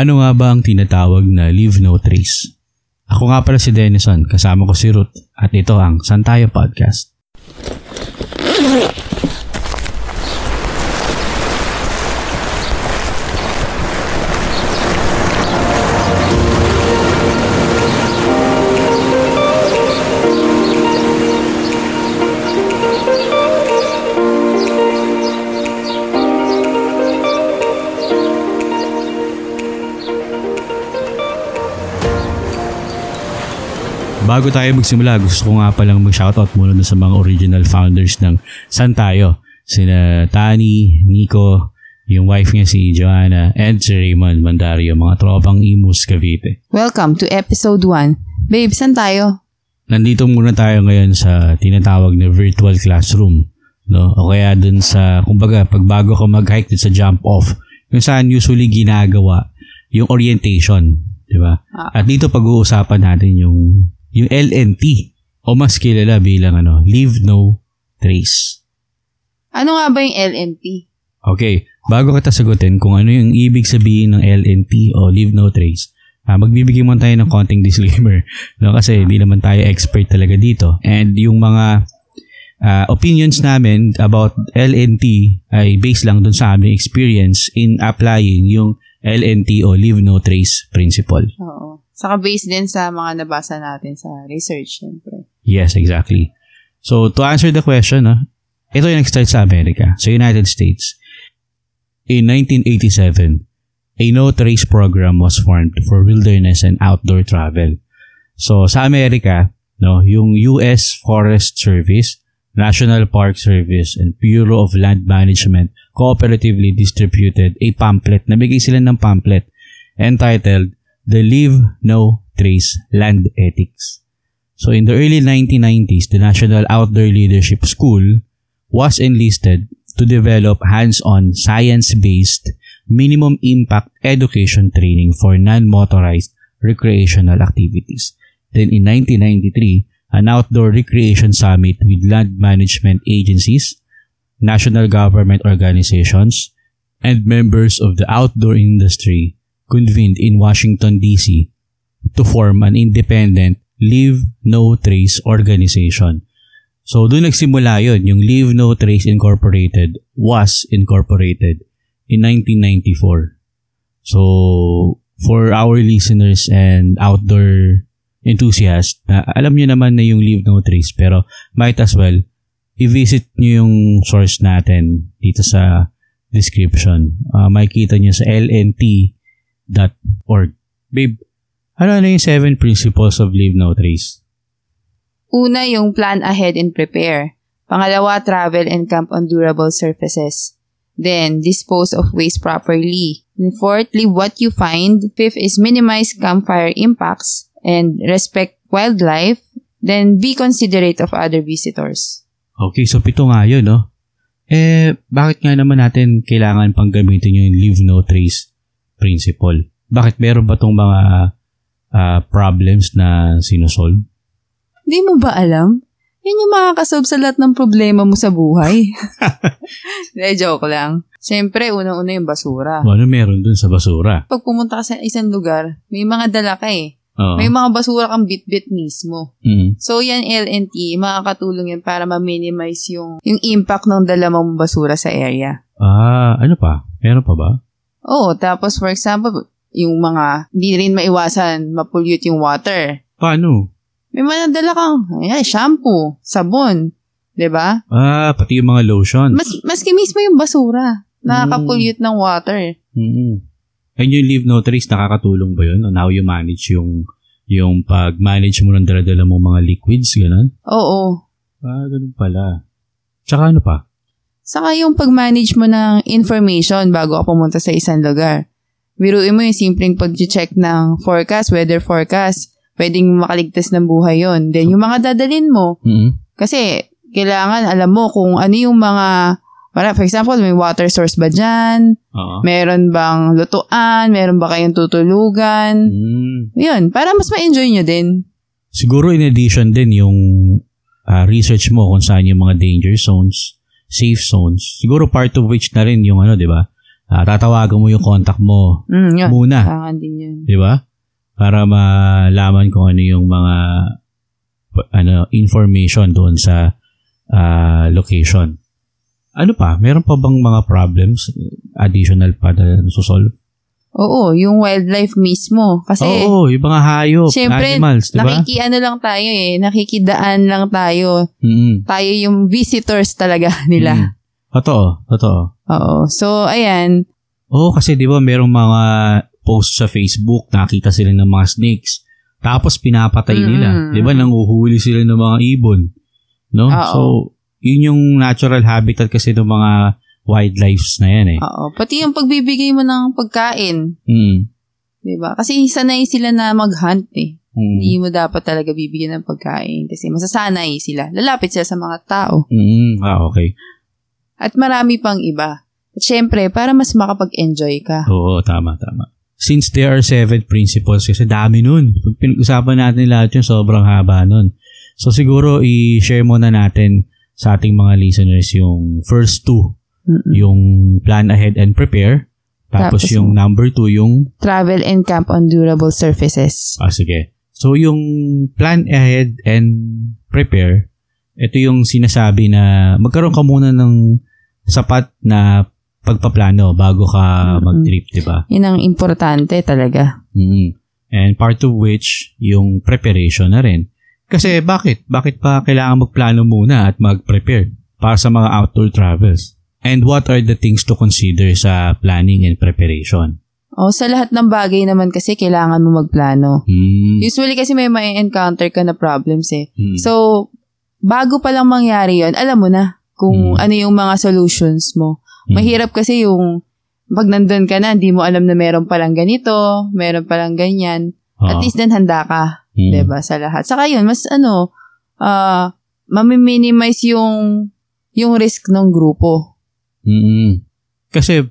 Ano nga ba ang tinatawag na leave no trace? Ako nga pala si Denison, kasama ko si Ruth, at ito ang Santayo Podcast. Bago tayo magsimula, gusto ko nga palang mag-shoutout muna sa mga original founders ng Santayo. Sina Tani, Nico, yung wife niya si Joanna, and si Raymond Mandario, mga tropang Imus Cavite. Welcome to episode 1. Babe, saan tayo? Nandito muna tayo ngayon sa tinatawag na virtual classroom. No? O kaya dun sa, kumbaga, pag bago ka mag-hike dun sa jump off, kung saan usually ginagawa yung orientation. Di ba? Ah. At dito pag-uusapan natin yung yung LNT o mas kilala bilang ano, Leave No Trace. Ano nga ba yung LNT? Okay, bago kita sagutin kung ano yung ibig sabihin ng LNT o Leave No Trace, ah, magbibigay muna tayo ng konting disclaimer no? kasi hindi naman tayo expert talaga dito. And yung mga ah, opinions namin about LNT ay based lang dun sa aming experience in applying yung LNT o Leave No Trace principle. Oo. Saka based din sa mga nabasa natin sa research, syempre. Yes, exactly. So, to answer the question, ah, ito yung nag-start sa Amerika, sa United States. In 1987, a no-trace program was formed for wilderness and outdoor travel. So, sa Amerika, no, yung US Forest Service, National Park Service, and Bureau of Land Management cooperatively distributed a pamphlet. Nabigay sila ng pamphlet entitled The Leave No Trace Land Ethics. So in the early 1990s, the National Outdoor Leadership School was enlisted to develop hands-on science-based minimum impact education training for non-motorized recreational activities. Then in 1993, an outdoor recreation summit with land management agencies, national government organizations, and members of the outdoor industry convened in Washington, D.C. to form an independent Leave No Trace organization. So, doon nagsimula yun. Yung Leave No Trace Incorporated was incorporated in 1994. So, for our listeners and outdoor enthusiasts, na alam nyo naman na yung Leave No Trace, pero might as well, i-visit nyo yung source natin dito sa description. Uh, makikita nyo sa lnt.org. Babe, ano na yung seven principles of Leave No Trace? Una, yung plan ahead and prepare. Pangalawa, travel and camp on durable surfaces. Then, dispose of waste properly. And fourth, leave what you find. Fifth is minimize campfire impacts and respect wildlife. Then, be considerate of other visitors. Okay, so pito nga yun, no? Eh, bakit nga naman natin kailangan pang gamitin yung leave no trace principle? Bakit meron ba tong mga ah, problems na sinusolve? Di mo ba alam? Yan yung makakasolve sa lahat ng problema mo sa buhay. Hindi, joke lang. Siyempre, unang-una yung basura. Ano meron dun sa basura? Pag pumunta ka sa isang lugar, may mga dala ka eh. Oo. May mga basura kang bit-bit mismo. Mm. So, yan LNT, makakatulong yan para ma-minimize yung, yung impact ng dala mong basura sa area. Ah, ano pa? Meron pa ba? Oo, tapos for example, yung mga, hindi rin maiwasan, mapollute yung water. Paano? May mga dala kang, ayan, shampoo, sabon, 'di ba? Ah, pati yung mga lotion. Mas, maski mismo yung basura, nakaka-pollute ng water. Mm. And yung leave no trace, nakakatulong ba yun? On how you manage yung yung pag-manage mo ng dala-dala mong mga liquids, gano'n? Oo. Ah, ganun pala. Tsaka ano pa? Saka yung pag-manage mo ng information bago ka pumunta sa isang lugar. Biruin mo yung simpleng pag-check ng forecast, weather forecast. Pwedeng makaligtas ng buhay yon. Then yung mga dadalin mo, Mm. kasi kailangan alam mo kung ano yung mga, para for example, may water source ba dyan? Oo. Meron bang lutuan? Meron ba kayong tutulugan? Mm. Yun, para mas ma-enjoy nyo din. Siguro in addition din yung ah, research mo kung saan yung mga danger zones, safe zones. Siguro part of which na rin yung ano, 'di ba? ah, tatawagan mo yung contact mo Mm, yun. muna. Kailangan din yun. Di ba? Para malaman kung ano yung mga ano information doon sa ah, location. Ano pa? Meron pa bang mga problems additional pa na susolve? Oo, yung wildlife mismo. Kasi, Oo, yung mga hayop, Siyempre, animals, di ba? nakikiano lang tayo eh. Nakikidaan lang tayo. Mm-mm. Tayo yung visitors talaga nila. Mm. Totoo, totoo. Oo. So, ayan. Oo, kasi di ba merong mga post sa Facebook, nakita sila ng mga snakes. Tapos pinapatay Mm. nila. Di ba? Nanguhuli sila ng mga ibon. No? Oo. So, yun yung natural habitat kasi ng mga wildlifes na yan eh. Oo. Pati yung pagbibigay mo ng pagkain. Mm. Diba? Kasi sanay sila na mag-hunt eh. Mm. Hindi mo dapat talaga bibigyan ng pagkain kasi masasanay sila. Lalapit sila sa mga tao. Mm. Ah, okay. At marami pang iba. At syempre, para mas makapag-enjoy ka. Oo, tama, tama. Since there are seven principles, kasi dami nun. Pag pinag-usapan natin lahat yun, sobrang haba nun. So siguro, i-share muna natin sa ating mga listeners yung first two. Mm-mm. Yung plan ahead and prepare. Tapos, Tapos yung number two, yung, Travel and camp on durable surfaces. ah sige. So yung plan ahead and prepare, ito yung sinasabi na magkaroon ka muna ng sapat na pagpaplano bago ka Mm-mm. mag-trip, di ba? Yun ang importante talaga. Mm. And part of which, yung preparation na rin. Kasi bakit? Bakit pa kailangan magplano muna at mag-prepare para sa mga outdoor travels? And what are the things to consider sa planning and preparation? O, sa lahat ng bagay naman kasi kailangan mo magplano. Mm. Usually kasi may may encounter ka na problems eh. Mm. So, bago pa lang mangyari yon alam mo na kung Mm. ano yung mga solutions mo. Mm. Mahirap kasi yung pag nandun ka na, hindi mo alam na meron palang ganito, meron palang ganyan. At Oo. least then handa ka, Mm. 'di ba sa lahat. Saka yun, mas ano, ah mami-minimize yung yung risk ng grupo. Mm. Kasi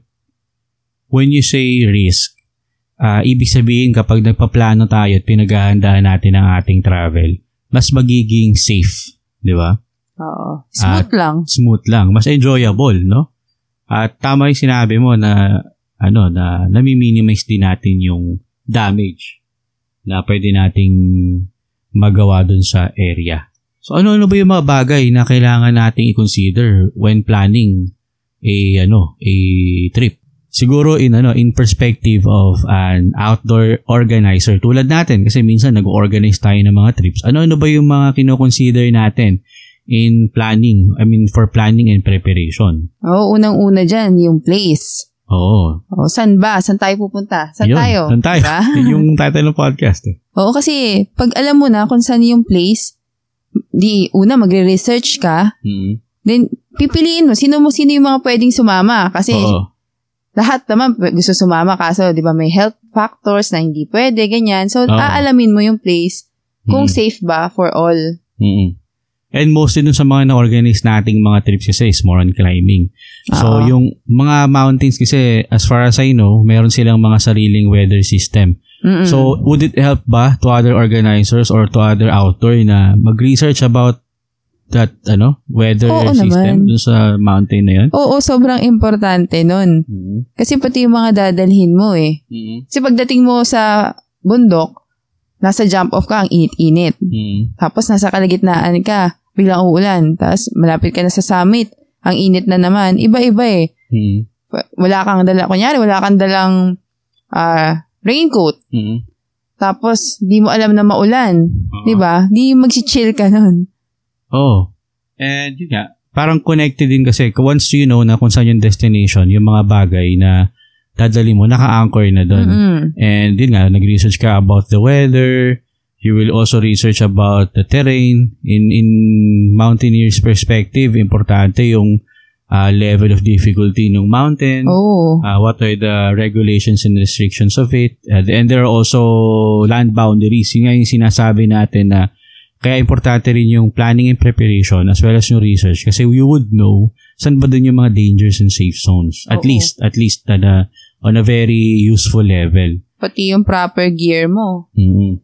when you say risk, ah ibig sabihin kapag nagpaplano tayo at pinaghahandaan natin ang ating travel, mas magiging safe, di ba? Oo. Smooth lang. Smooth lang, mas enjoyable, no? At tama yung sinabi mo na ano na nami-minimize din natin yung damage na pwede nating magawa dun sa area. So ano-ano ba yung mga bagay na kailangan nating i-consider when planning a ano, a trip? Siguro in ano, in perspective of an outdoor organizer tulad natin kasi minsan nag-organize tayo ng mga trips. Ano-ano ba yung mga kino-consider natin in planning, I mean for planning and preparation? Oo, unang-una dyan, yung place. Oo. O, saan ba? Saan tayo pupunta? Saan Yun, tayo? Saan tayo? Diba? Yun yung title ng podcast. Eh. Oo, kasi pag alam mo na kung saan yung place, di una magre-research ka, Mm. then pipiliin mo sino mo sino yung mga pwedeng sumama kasi Oo. lahat naman gusto sumama kaso 'di ba may health factors na hindi pwede ganyan. So Oo. aalamin mo yung place kung Mm. safe ba for all. Mm-mm. And mostly dun sa mga na-organize nating mga trips kasi is more on climbing. So, Oo. yung mga mountains kasi, as far as I know, meron silang mga sariling weather system. Mm-mm. So, would it help ba to other organizers or to other outdoor na mag-research about that ano weather Oo system naman. dun sa mountain na yun? Oo, sobrang importante nun. Mm-hmm. Kasi pati yung mga dadalhin mo eh. Mm-hmm. Kasi pagdating mo sa bundok, nasa jump off ka, ang init-init. Mm-hmm. Tapos nasa kalagitnaan ka, biglang uulan. Tapos malapit ka na sa summit, ang init na naman. Iba-iba eh. Mm-hmm. Wala kang dala, kunyari, wala kang dalang ah, raincoat. Mm-hmm. Tapos, di mo alam na maulan. Di ba? Di mag-chill ka nun. Oh. And yun nga, parang connected din kasi once you know na kung saan yung destination, yung mga bagay na dadali mo, naka-anchor na doon. Mm-mm. And yun nga, nag-research ka about the weather. You will also research about the terrain. In in mountaineers perspective, importante yung uh, level of difficulty ng mountain. Oo. Uh, what are the regulations and restrictions of it? Uh, and there are also land boundaries. Yun nga yung sinasabi natin na kaya importante rin yung planning and preparation as well as yung research kasi you would know saan ba dun yung mga dangers and safe zones. At Oo. least, at least on a, on a very useful level. Pati yung proper gear mo. mm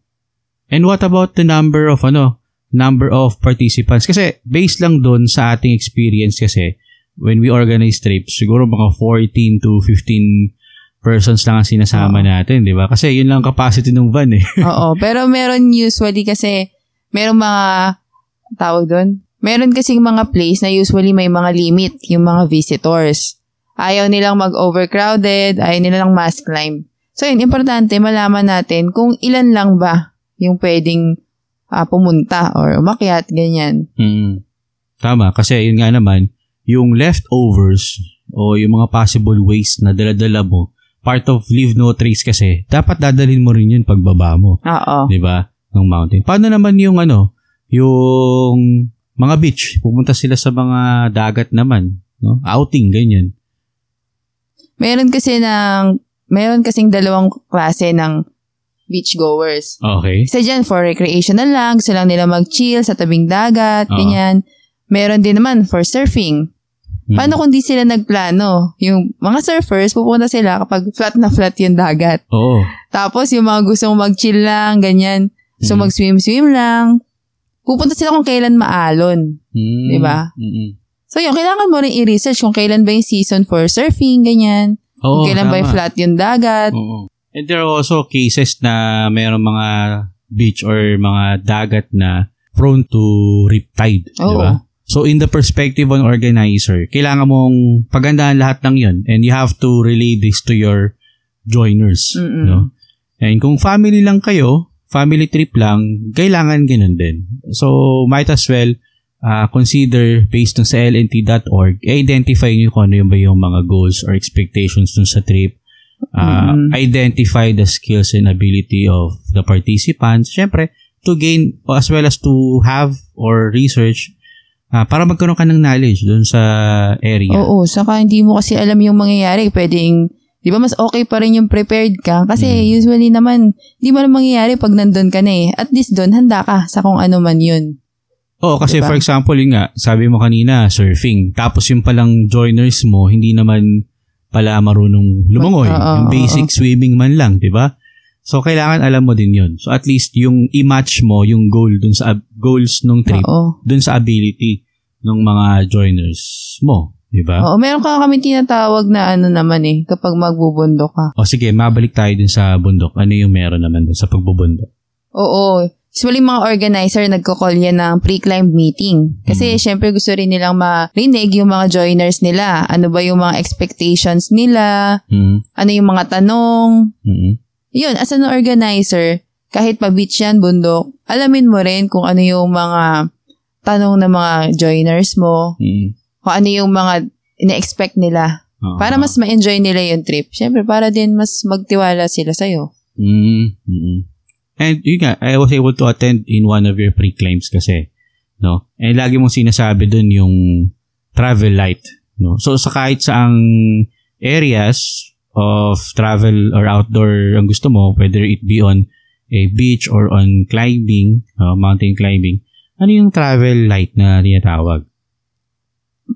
And what about the number of ano, number of participants? Kasi based lang doon sa ating experience kasi, when we organize trips, siguro mga 14 to 15 persons lang ang sinasama Oo. natin, di ba? Kasi yun lang ang capacity ng van eh. Oo, pero meron usually kasi, meron mga, tawag doon, meron kasing mga place na usually may mga limit, yung mga visitors. Ayaw nilang mag-overcrowded, ayaw nilang mass climb. So yun, importante malaman natin kung ilan lang ba yung pwedeng ah, pumunta or umakyat, ganyan. Mm. Tama, kasi yun nga naman, yung leftovers o yung mga possible waste na daladala mo, part of leave no trace kasi, dapat dadalhin mo rin yun pagbaba mo. Oo. di ba? Ng mountain. Paano naman yung ano, yung mga beach? Pumunta sila sa mga dagat naman, no? Outing ganyan. Meron kasi ng, meron kasing dalawang klase ng beach goers. Okay. Isa dyan for recreational lang, gusto lang nila mag-chill sa tabing dagat, Oo. ganyan. Meron din naman for surfing. Hmm. Paano kung di sila nagplano? Yung mga surfers, pupunta sila kapag flat na flat yung dagat. Oo. Tapos yung mga gustong mag-chill lang, ganyan. So Mm. mag-swim-swim lang. Pupunta sila kung kailan maalon. Mm. Di ba? So yun, kailangan mo rin i-research kung kailan ba yung season for surfing, ganyan. Oo, kung kailan ba yung tama. flat yung dagat. Oo. And there are also cases na mayroong mga beach or mga dagat na prone to riptide, di Oo. ba? So in the perspective of an organizer, kailangan mong pagandahan lahat ng 'yon and you have to relay this to your joiners, Mm-mm. no? And kung family lang kayo, family trip lang, kailangan ganun din. So might as well uh, consider based on sa lnt.org, identify nyo kung ano yung ba yung mga goals or expectations dun sa trip. Uh, Mm. Identify the skills and ability of the participants. Siyempre, to gain as well as to have or research uh, para magkaroon ka ng knowledge dun sa area. Oo, saka hindi mo kasi alam yung mangyayari. Pwedeng, di ba mas okay pa rin yung prepared ka? Kasi Mm. usually naman, di mo alam mangyayari pag nandun ka na eh. At least doon, handa ka sa kung ano man yun. Oo, kasi Diba? for example, yun nga, sabi mo kanina, surfing. Tapos yung palang joiners mo, hindi naman pala marunong lumangoy. Oo, yung oo, basic swimming man lang, di ba? So, kailangan alam mo din yun. So, at least yung i-match mo yung goal dun sa ab- goals nung trip, Oo. dun sa ability ng mga joiners mo, di ba? Oo, meron ka kami tinatawag na ano naman eh, kapag magbubundok ka. O sige, mabalik tayo dun sa bundok. Ano yung meron naman dun sa pagbubundok? Oo. Usually mga organizer nagko-call yan ng pre-climb meeting. Kasi Mm. syempre gusto rin nilang marinig yung mga joiners nila. Ano ba yung mga expectations nila? Hmm. Ano yung mga tanong? Hmm. Yun, as an organizer, kahit pa-beach yan, bundok, alamin mo rin kung ano yung mga tanong ng mga joiners mo, Hmm. Kung ano yung mga ina-expect nila. Oo. Para mas ma-enjoy nila yung trip. Syempre, para din mas magtiwala sila sa'yo. Mm, mm And yun nga, I was able to attend in one of your pre-climbs kasi, no? And lagi mong sinasabi dun yung travel light, no? So, sa kahit saang areas of travel or outdoor ang gusto mo, whether it be on a beach or on climbing, uh, mountain climbing, ano yung travel light na tinatawag?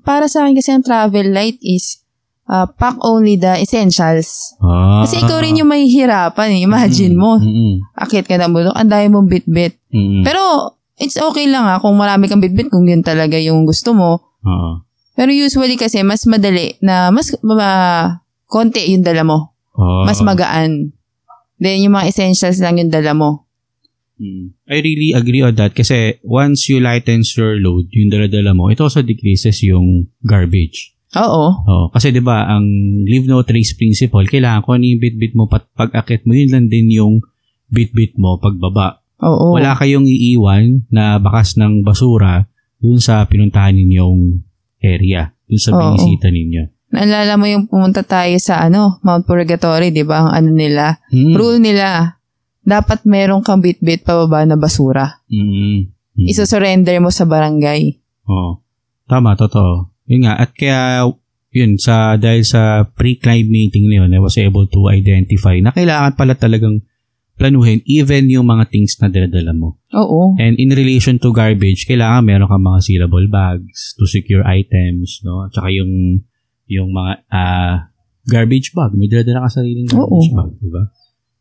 Para sa akin kasi ang travel light is uh, pack only the essentials. Ah, Kasi ikaw rin yung mahihirapan eh. Imagine mo, Mm-mm. akit ka ng bundok, ang dami mong bit-bit. Mm-mm. Pero, it's okay lang ah kung marami kang bit-bit kung yun talaga yung gusto mo. Oo. Pero usually kasi mas madali na mas ma, konti yung dala mo. Oo. Mas magaan. Then yung mga essentials lang yung dala mo. Mm. I really agree on that kasi once you lightens your load, yung dala-dala mo, it also decreases yung garbage. Oo. Oh, kasi 'di ba ang leave no trace principle, kailangan ko ano yung bit-bit mo pat pag-akit mo, yun lang din yung bit-bit mo pagbaba. Oo. Wala kayong iiwan na bakas ng basura dun sa pinuntahan ninyong area, dun sa binisita ninyo. Naalala mo yung pumunta tayo sa ano, Mount Purgatory, di ba? Ang ano nila. Mm. Rule nila, dapat meron kang bit-bit pababa na basura. Mm. Mm. Iso-surrender mo sa barangay. Oo. Tama, totoo. Yun nga. At kaya, yun, sa, dahil sa pre-climb meeting na yun, I was able to identify na kailangan pala talagang planuhin even yung mga things na daladala mo. Oo. And in relation to garbage, kailangan meron kang mga sealable bags to secure items, no? At saka yung, yung mga ah, garbage bag. May daladala ka sariling garbage Oo. bag, di ba?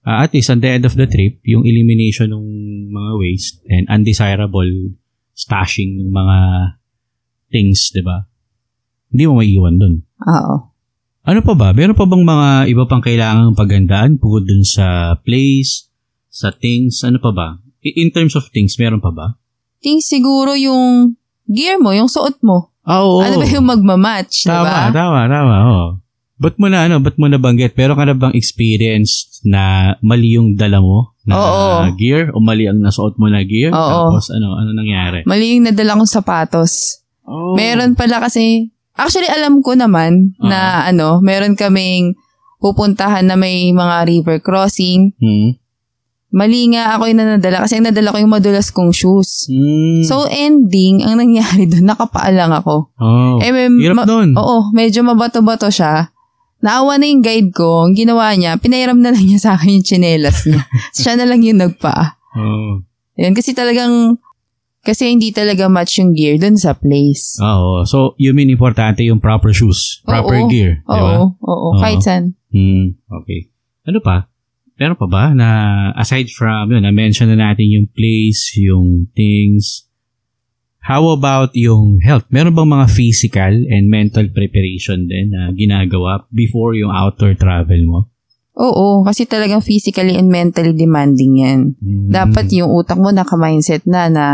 Ah, at least, at the end of the trip, yung elimination ng mga waste and undesirable stashing ng mga things, di ba? Hindi mo maiiwan dun. Oo. Ano pa ba? Meron pa bang mga iba pang kailangang pagandaan bukod dun sa place, sa things, ano pa ba? In terms of things, meron pa ba? Think siguro yung gear mo, yung suot mo. Ah, oo. Ano ba yung magmamatch, di Tama, ba? tama, tama. Oo. Ba't mo na, ano, ba't mo nabanggit? Pero ka na bang experience na mali yung dala mo na Oo. gear o mali ang nasuot mo na gear? Oo. Tapos ano, ano nangyari? Mali yung nadala kong sapatos. Oh. Meron pala kasi, actually alam ko naman na ano, meron kaming pupuntahan na may mga river crossing. Hmm. Mali nga ako yung nadala kasi ang nadala ko yung madulas kong shoes. Hmm. So ending, ang nangyari doon, nakapaalang ako. oh. Eh, may, Hirap ma- nun. Oo, medyo mabato-bato siya. Naawa na yung guide ko, ang ginawa niya, pinairam na lang niya sa akin yung tsinelas niya. siya na lang yung nagpaa. Oo. Yan, kasi talagang, kasi hindi talaga match yung gear dun sa place. Oo. So, you mean importante yung proper shoes, proper Oo. gear, di Oo, ba? oo, Oo. kahit saan. Hmm, okay. Ano pa? Meron pa ba na aside from yun, na-mention na natin yung place, yung things, how about yung health? Meron bang mga physical and mental preparation din na ginagawa before yung outdoor travel mo? Oo, kasi talagang physically and mentally demanding yan. Hmm. Dapat yung utak mo naka-mindset na na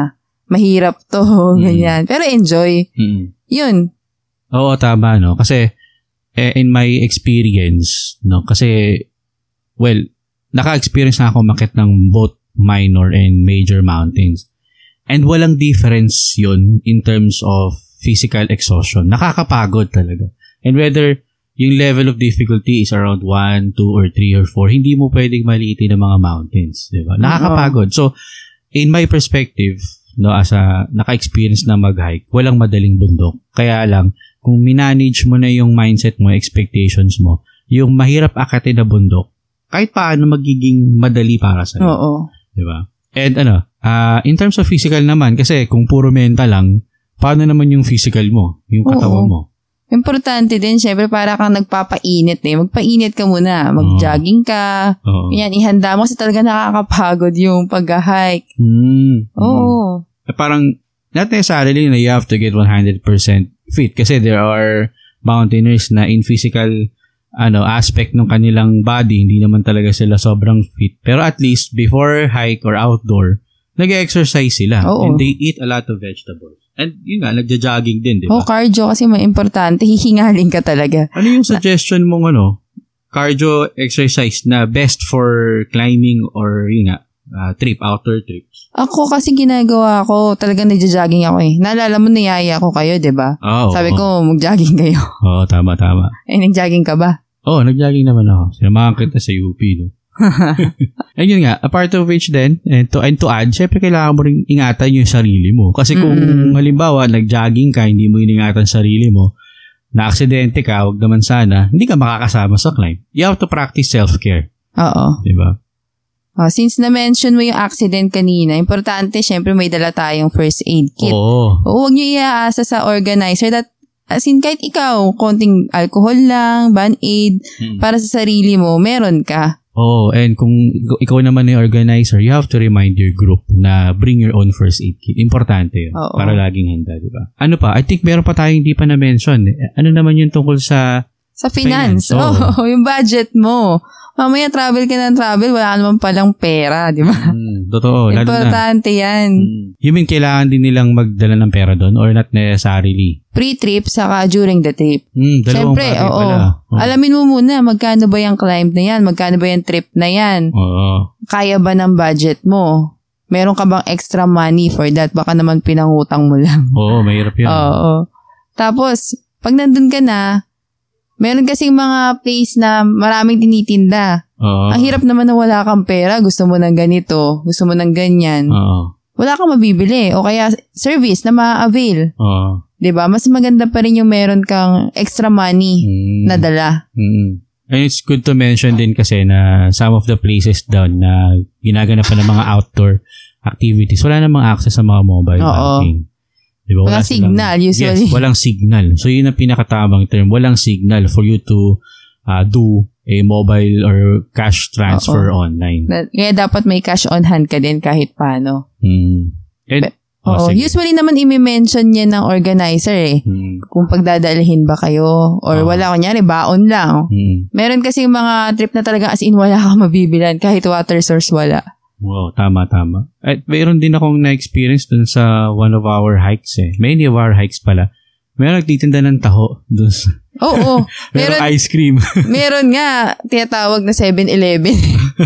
mahirap to, Mm. ganyan. Pero enjoy. Hmm. Yun. Oo, tama, no? Kasi, eh, in my experience, no? Kasi, well, naka-experience na ako makit ng both minor and major mountains. And walang difference yun in terms of physical exhaustion. Nakakapagod talaga. And whether yung level of difficulty is around 1, 2, or 3, or 4, hindi mo pwedeng maliitin ng mga mountains. Di ba? Nakakapagod. So, in my perspective, no, as a naka-experience na mag-hike, walang madaling bundok. Kaya lang, kung minanage mo na yung mindset mo, expectations mo, yung mahirap akatin na bundok, kahit paano magiging madali para sa Oo. Di ba? And ano, ah, in terms of physical naman, kasi kung puro mental lang, paano naman yung physical mo? Yung katawan Oo. mo? Importante din, syempre, para kang nagpapainit eh. Magpainit ka muna. Mag-jogging ka. Oo. Yan, ihanda mo kasi talaga nakakapagod yung pag-hike. Hmm. Oo. Eh, parang, not necessarily na you have to get 100% fit kasi there are mountaineers na in physical ano aspect ng kanilang body, hindi naman talaga sila sobrang fit. Pero at least, before hike or outdoor, nag-exercise sila. Oo. And they eat a lot of vegetables. And yun nga, nagja-jogging din, di ba? Oh, cardio kasi may importante. Hihingalin ka talaga. Ano yung suggestion mong ano, cardio exercise na best for climbing or yun nga, ah, trip, outdoor trips? Ako kasi ginagawa ko, talagang nagja-jogging ako eh. Naalala mo, niyaya ko kayo, di ba? Oo. Sabi ko, mag-jogging kayo. Oo, tama, tama. Eh, nag-jogging ka ba? Oo, oh, nag-jogging naman ako. Sinamahan kita sa UP, no? Ayun nga, a part of which then, and to, and to add, syempre kailangan mo rin ingatan yung sarili mo. Kasi kung Mm. halimbawa, nag-jogging ka, hindi mo iningatan sarili mo, na-aksidente ka, wag naman sana, hindi ka makakasama sa climb. You have to practice self-care. Oo. Di ba? Oh, since na-mention mo yung accident kanina, importante, syempre may dala tayong first aid kit. Oo. Oo, huwag niyo iaasa sa organizer that As in, kahit ikaw, konting alcohol lang, band-aid, Hmm. para sa sarili mo, meron ka. Oo, and kung ikaw- ikaw naman yung organizer, you have to remind your group na bring your own first aid kit. Importante yun. Oo. Para laging handa, di ba? Ano pa? I think meron pa tayong hindi pa na-mention. Eh, Ano naman yung tungkol sa... Sa finance. Finance, oo. Oo, yung budget mo. Mamaya travel ka ng travel, wala ka naman palang pera, di ba? Hmm, totoo, lalo na. Importante yan. Hmm. You mean kailangan din nilang magdala ng pera doon or not necessarily? Pre-trip, saka during the trip. Hmm, dalawang Siyempre, oo. pala. Oo. Alamin mo muna, magkano ba yung climb na yan? Magkano ba yung trip na yan? Oo. Kaya ba ng budget mo? Meron ka bang extra money for that? Baka naman pinangutang mo lang. Oo, mahirap yun. Oo. Tapos, pag nandun ka na, meron kasing mga place na maraming tinitinda. Oo. Ang hirap naman na wala kang pera. Gusto mo ng ganito. Gusto mo ng ganyan. Oo. Wala kang mabibili. O kaya service na ma-avail. Oo. 'Di ba Mas maganda pa rin yung meron kang extra money Hmm. na dala. Mm. And it's good to mention din kasi na some of the places down na ginagana pa ng mga outdoor activities, wala namang access sa mga mobile Oo. banking. Di ba? Walang silang- signal, usually. Yes, walang signal. So yun ang pinakatamang term. Walang signal for you to uh, do a mobile or cash transfer online. Na- Kaya dapat may cash on hand ka din kahit paano. Mm. And Oh, Oo, sige. usually naman imi-mention niya ng organizer eh. Mm. Kung pagdadalhin ba kayo or Oo. wala kunyari, baon lang. Mm. Meron kasi mga trip na talaga as in wala kang mabibilan kahit water source wala. Wow, tama, tama. At mayroon din akong na-experience dun sa one of our hikes eh. Many of our hikes pala. Meron nagtitinda ng taho dun sa, Oo, meron meron, ice cream. meron nga tinatawag na 7-Eleven.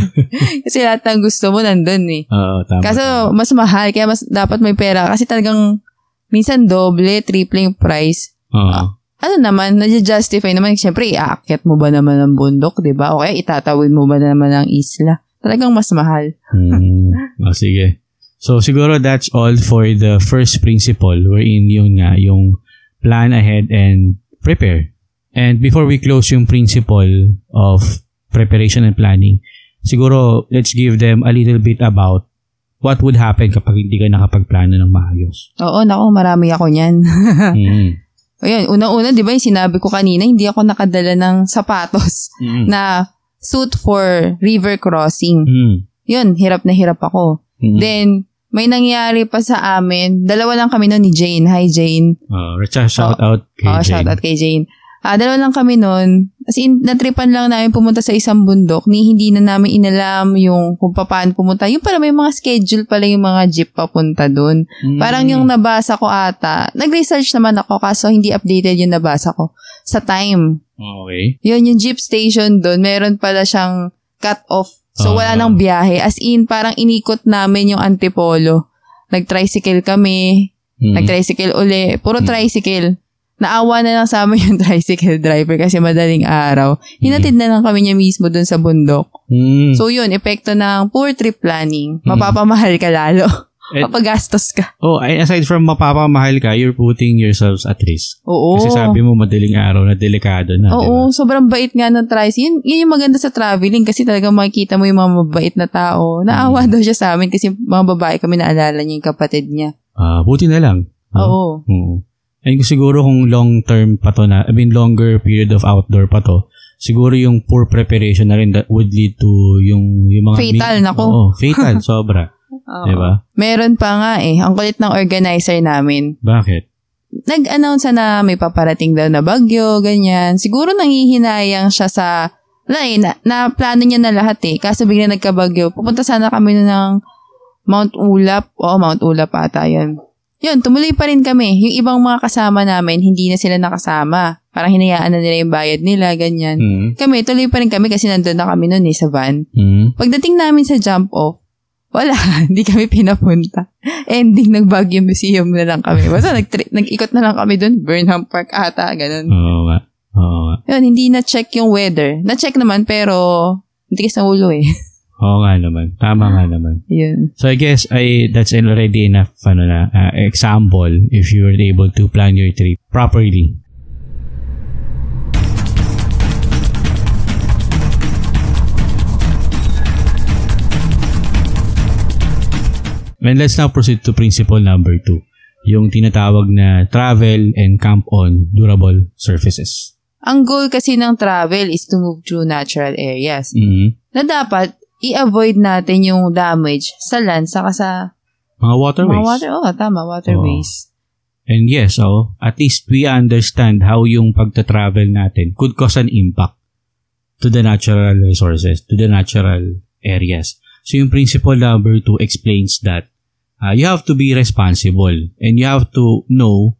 kasi lahat ng gusto mo nandun eh. Oo, tama. Kaso tama. mas mahal kaya mas dapat may pera kasi talagang minsan doble, triple yung price. Oo. Ano naman, nadya-justify naman. Siyempre, iaakyat mo ba naman ang bundok, di ba? O kaya itatawid mo ba naman ang isla? Talagang mas mahal. Hmm. Oh, sige. So, siguro that's all for the first principle wherein yun nga, yung plan ahead and prepare. And before we close yung principle of preparation and planning, siguro let's give them a little bit about what would happen kapag hindi ka nakapagplano ng maayos. Oo, nako, marami ako niyan. Mm. Ayun, unang-una, di ba yung sinabi ko kanina, hindi ako nakadala ng sapatos Mm. na suit for river crossing. Mm. Yun, hirap na hirap ako. Mm. Then, may nangyari pa sa amin. Dalawa lang kami noon ni Jane. Hi, Jane. Uh, shout out kay Oh, Jane. shout out kay Jane. Ah, dalawa lang kami noon. As in, natripan lang namin pumunta sa isang bundok ni hindi na namin inalam yung kung paano pumunta. Yung pala may mga schedule pala yung mga jeep papunta doon. Mm. Parang yung nabasa ko ata, nag-research naman ako kaso hindi updated yung nabasa ko. Sa time. Okay. Yun, yung jeep station doon, meron pala siyang cut off. So, wala Ah. nang biyahe. As in, parang inikot namin yung antipolo. Nag-tricycle kami. Mm. Nag-tricycle uli. Puro Hmm. tricycle. Naawa na lang sa amin yung tricycle driver kasi madaling araw. Hinatid na lang kami niya mismo dun sa bundok. Mm. So yun, epekto ng poor trip planning. Mapapamahal ka lalo. Eh, Papagastos ka. Oh, aside from mapapamahal ka, you're putting yourselves at risk. Oo. Kasi sabi mo madaling araw na delikado na? Oo, sobrang bait nga ng tricycle. Yun, yun yung maganda sa traveling kasi talagang makikita mo yung mga mabait na tao. Naawa Hmm. daw siya sa amin kasi mga babae kami naalala niya yung kapatid niya. Ah, buti na lang. Ah, Oo. Oo. And siguro kung long term pa to na, I mean longer period of outdoor pa to, siguro yung poor preparation na rin that would lead to yung, yung mga... Fatal, nako. Oo, fatal, sobra. Oo. Di ba? Meron pa nga eh. Ang kulit ng organizer namin. Bakit? nag-announce na may paparating daw na bagyo, ganyan. Siguro nangihinayang siya sa, wala eh, na, na plano niya na lahat eh. Kaso bigla nagkabagyo. Pupunta sana kami ng Mount Ulap. Oo, Mount Ulap ata yun. Yun, tumuloy pa rin kami. Yung ibang mga kasama namin, hindi na sila nakasama. Parang hinayaan na nila yung bayad nila, ganyan. Mm. Kami, tuloy pa rin kami kasi nandun na kami noon eh, sa van. Mm. Pagdating namin sa jump off, wala, hindi kami pinapunta. Ending, nag-Baguio Museum na lang kami. Basta nag nag-ikot na lang kami doon, Burnham Park ata, ganun. Oo nga. Oo nga. Yun, hindi na-check yung weather. Na-check naman, pero hindi kasi ulo eh. Oo nga naman. Tama nga naman. Yun. So I guess I that's already enough ano na uh, example if you were able to plan your trip properly. And let's now proceed to principle number two. Yung tinatawag na travel and camp on durable surfaces. Ang goal kasi ng travel is to move through natural areas. Mhm. Na dapat, i-avoid natin yung damage sa land saka sa Mga waterways. mga water. Oh, tama, waterways. And yes, oh, at least we understand how yung pagta-travel natin could cause an impact to the natural resources, to the natural areas. So yung principle number two explains that uh, you have to be responsible and you have to know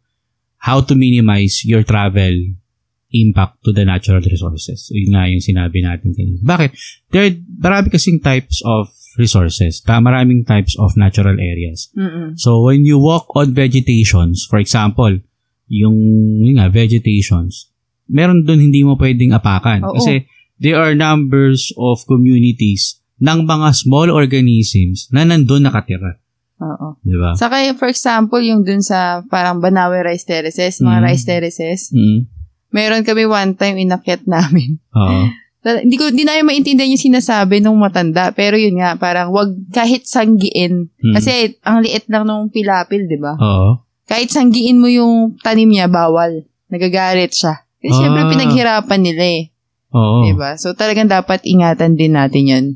how to minimize your travel impact to the natural resources. Yun nga yung sinabi natin kanina. Bakit? There are marami kasing types of resources. Ta maraming types of natural areas. Mm-mm. So, when you walk on vegetations, for example, yung, yun nga, vegetations, meron doon hindi mo pwedeng apakan. Oo. Kasi there are numbers of communities ng mga small organisms na nandun nakatira. Oo. Di ba? Saka, for example, yung dun sa parang Banawe Rice Terraces, mga Mm. rice terraces, Mm. Meron kami one time inakyat namin. Oo. Hindi ko hindi namin maintindihan yung sinasabi nung matanda, pero yun nga, parang wag kahit sanggiin. Mm. Kasi ang liit lang nung pilapil, 'di ba? Oo. Kahit sanggiin mo yung tanim niya, bawal. Nagagalit siya. Kasi syempre Ah. pinaghirapan nila eh. Oo. 'Di ba? So talagang dapat ingatan din natin 'yun.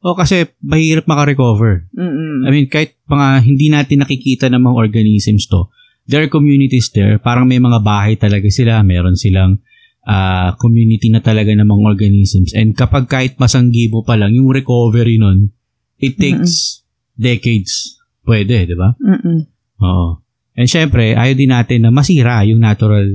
O kasi mahirap makarecover. Mm-mm. I mean, kahit mga hindi natin nakikita ng mga organisms to, there are communities there. Parang may mga bahay talaga sila. Meron silang ah, community na talaga ng mga organisms. And kapag kahit masanggibo pa lang, yung recovery nun, it takes decades. Pwede, di ba? Mm-mm. Oo. And syempre, ayaw din natin na masira yung natural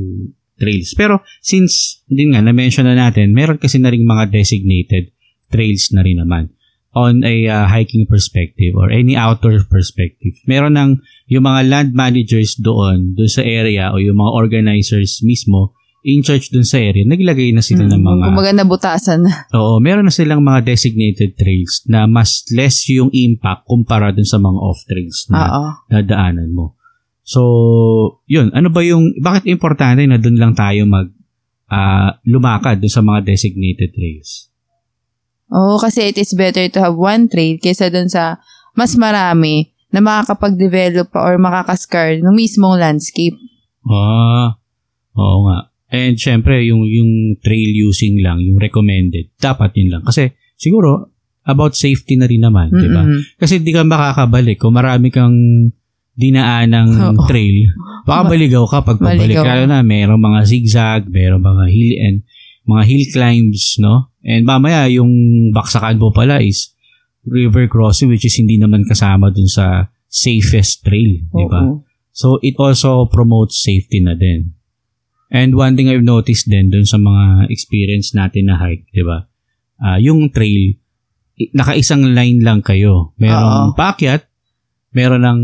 trails. Pero since, din nga, na-mention na natin, meron kasi na rin mga designated trails na rin naman on a uh, hiking perspective or any outdoor perspective. Meron ng yung mga land managers doon, doon sa area o yung mga organizers mismo in charge doon sa area, naglagay na sila ng mga Kumbaga nabutasan na. Oo, meron na silang mga designated trails na mas less yung impact kumpara dun sa mga off trails na Oo. dadaanan mo. So, yun. Ano ba yung, bakit importante na dun lang tayo mag ah, lumakad dun sa mga designated trails? Oo, kasi it is better to have one trail kaysa dun sa mas marami na makakapag-develop pa or makakascar ng mismong landscape. Ah, oo nga. And syempre, yung, yung trail using lang, yung recommended, dapat yun lang. Kasi siguro, about safety na rin naman, di ba? Kasi di ka makakabalik kung marami kang dinaan ng trail. Baka baligaw ka pag pabalik. Maligaw. Lalo na mayroong mga zigzag, mayroong mga hill and mga hill climbs, no? And mamaya yung baksakan mo pala is river crossing which is hindi naman kasama dun sa safest trail, di ba? So it also promotes safety na din. And one thing I've noticed din dun sa mga experience natin na hike, di ba? Ah, yung trail, nakaisang line lang kayo. Merong Oo. paakyat, meron ng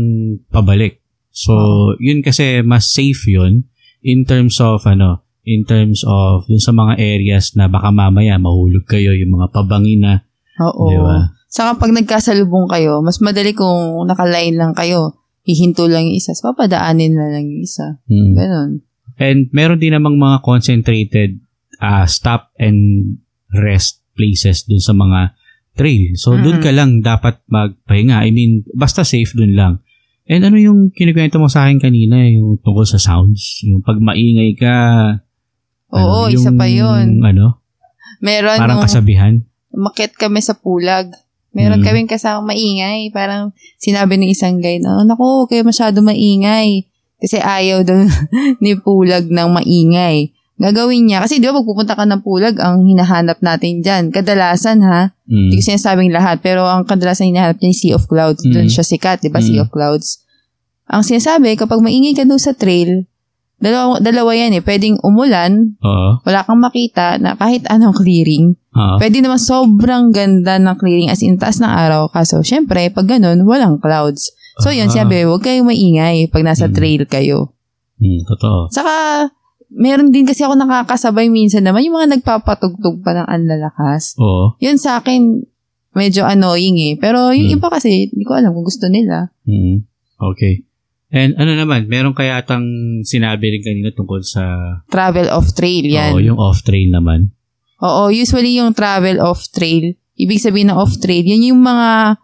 pabalik. So, yun kasi mas safe yun in terms of ano, in terms of yun sa mga areas na baka mamaya mahulog kayo, yung mga pabangin na, Oo. di ba? Saka pag nagkasalubong kayo, mas madali kung nakaline lang kayo. Hihinto lang yung isa. So, papadaanin na lang yung isa. Mm. Ganon. And meron din namang mga concentrated ah, stop and rest places dun sa mga trail. So, dun Mm-mm. ka lang dapat magpahinga. I mean, basta safe dun lang. And ano yung kinikwento mo sa akin kanina, yung tungkol sa sounds? Yung pag maingay ka, Oo, ano, isa yung, pa yun. Ano, Meron parang nung kasabihan. makit kami sa pulag. Meron Mm. kaming kasama maingay. Parang sinabi ng isang guy na, oh, naku, kayo masyado maingay. Kasi ayaw daw ni pulag ng maingay. Gagawin niya. Kasi di ba pagpupunta ka ng pulag, ang hinahanap natin dyan. Kadalasan ha, Mm. hindi ko sinasabing lahat, pero ang kadalasan hinahanap niya yung Sea of Clouds. Doon Mm. siya sikat, di ba? Sea Mm. of Clouds. Ang sinasabi, kapag maingay ka doon sa trail, dalawa, dalawa yan eh. Pwedeng umulan, Oo. wala kang makita na kahit anong clearing. Oo. Pwede naman sobrang ganda ng clearing as in taas ng araw. Kaso, syempre, pag ganun, walang clouds. So, yun, Ah. sabi, huwag kayong maingay pag nasa Mm. trail kayo. Mm, totoo. Saka, meron din kasi ako nakakasabay minsan naman, yung mga nagpapatugtog pa ng anlalakas. Oo. Yun sa akin, medyo annoying eh. Pero yung Mm. iba kasi, hindi ko alam kung gusto nila. Mm. Okay. And ano naman, meron kaya tang sinabi rin kanina tungkol sa Travel off-trail, yan. Oo, yung off-trail naman. Oo, usually yung travel off-trail, ibig sabihin ng off-trail, yan yung mga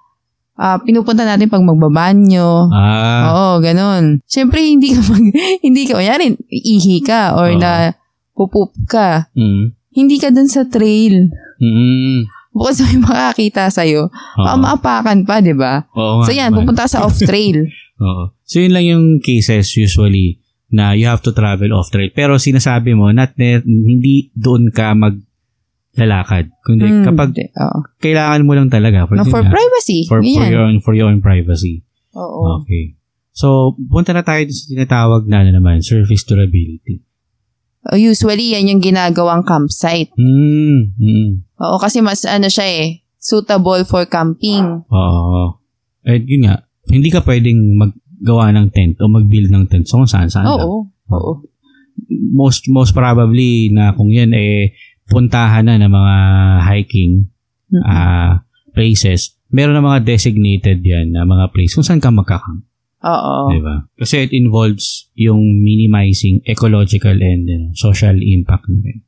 ah, pinupunta natin pag magbabanyo. Ah, Oo, ganun. Siyempre, hindi ka mag, hindi ka, kunyari, ihi ka or Oo. na pupup ka. mm, Hindi ka dun sa trail. mm, Bukod sa may makakita sa'yo, baka oo. maapakan pa, di ba? Oo nga So yan, naman. pupunta sa off-trail. Oo. So yun lang yung cases usually na you have to travel off-trail. Pero sinasabi mo, not ne- hindi doon ka maglalakad. Kundi Hmm, kapag oo. kailangan mo lang talaga. No, for nga, privacy. for, for, your own, for your own privacy. Oo. Okay. So, punta na tayo sa tinatawag na ano naman, surface durability. Oh, Usually, yan yung ginagawang campsite. Mm, mm. Oo, kasi mas ano siya eh, suitable for camping. Oo. Eh, yun nga, hindi ka pwedeng maggawa ng tent o mag-build ng tent so kung saan saan lang. Oo. Oo. Most, most probably na kung yan eh, puntahan na ng mga hiking Mm-mm. ah places, meron na mga designated yan na mga place kung saan ka magkakang. Oo. Di ba? Kasi it involves yung minimizing ecological and you know, social impact na rin.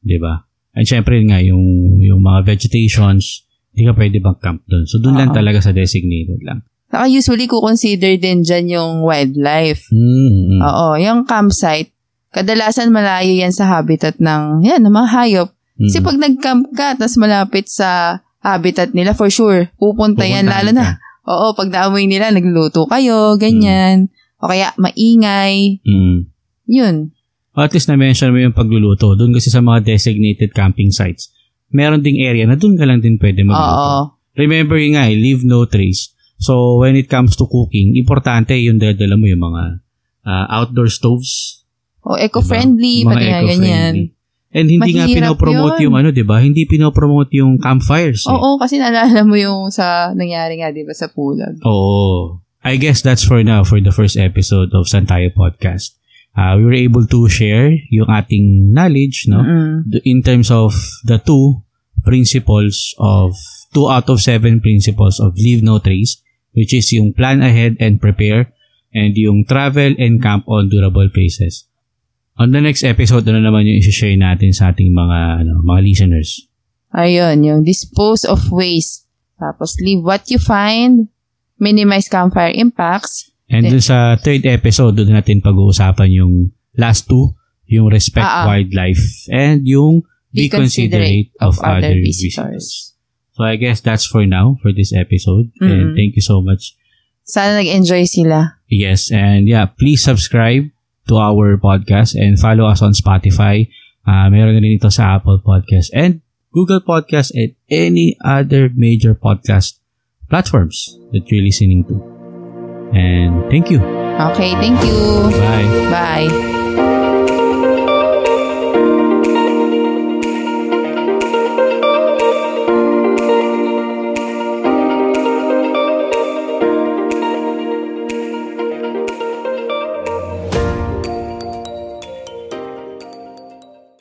Di ba? And syempre nga, yung, yung mga vegetations, hindi ka pwede mag-camp doon. So, doon lang Oo. talaga sa designated lang. Saka usually, consider din dyan yung wildlife. Mm, mm. Oo, yung campsite, kadalasan malayo yan sa habitat ng, yan, ng mga hayop. Kasi Mm. pag nag-camp ka, tapos malapit sa habitat nila, for sure, pupunta yan. Pupuntahan Lalo na, oo, pag naamoy nila, nagluluto kayo, ganyan. O kaya, maingay. Mm. Yun. At least na-mention mo yung pagluluto. Doon kasi sa mga designated camping sites, meron ding area na doon ka lang din pwede magluto. Oo. Remember nga, eh, leave no trace. So, when it comes to cooking, importante yung dala mo yung mga ah, outdoor stoves. O eco-friendly, diba? pati nga ganyan. And hindi nga Mahirap pinopromote yun. yung ano, 'di ba? Hindi pinopromote yung campfires. Eh. Oo, kasi naalala mo yung sa nangyari nga, di ba, sa pulag. Oo. I guess that's for now for the first episode of Santayo Podcast. Uh, we were able to share yung ating knowledge, no? The- In terms of the two principles of, two out of seven principles of leave no trace, which is yung plan ahead and prepare, and yung travel and camp on durable places. On the next episode, ano naman yung isi-share natin sa ating mga, ano, mga listeners? Ayun, yung dispose of waste. Tapos, leave what you find. Minimize campfire impacts. And Eh. dun sa third episode, doon natin pag-uusapan yung last two, yung respect ah. wildlife and yung be, Be considerate of, other visitors. So I guess that's for now for this episode. And Mm-mm. thank you so much. Sana nag-enjoy sila. Yes, and yeah, please subscribe to our podcast and follow us on Spotify. Uh, meron rin ito sa Apple Podcast and Google Podcast and any other major podcast platforms that you're listening to. And thank you. Okay, thank you. Bye. Bye.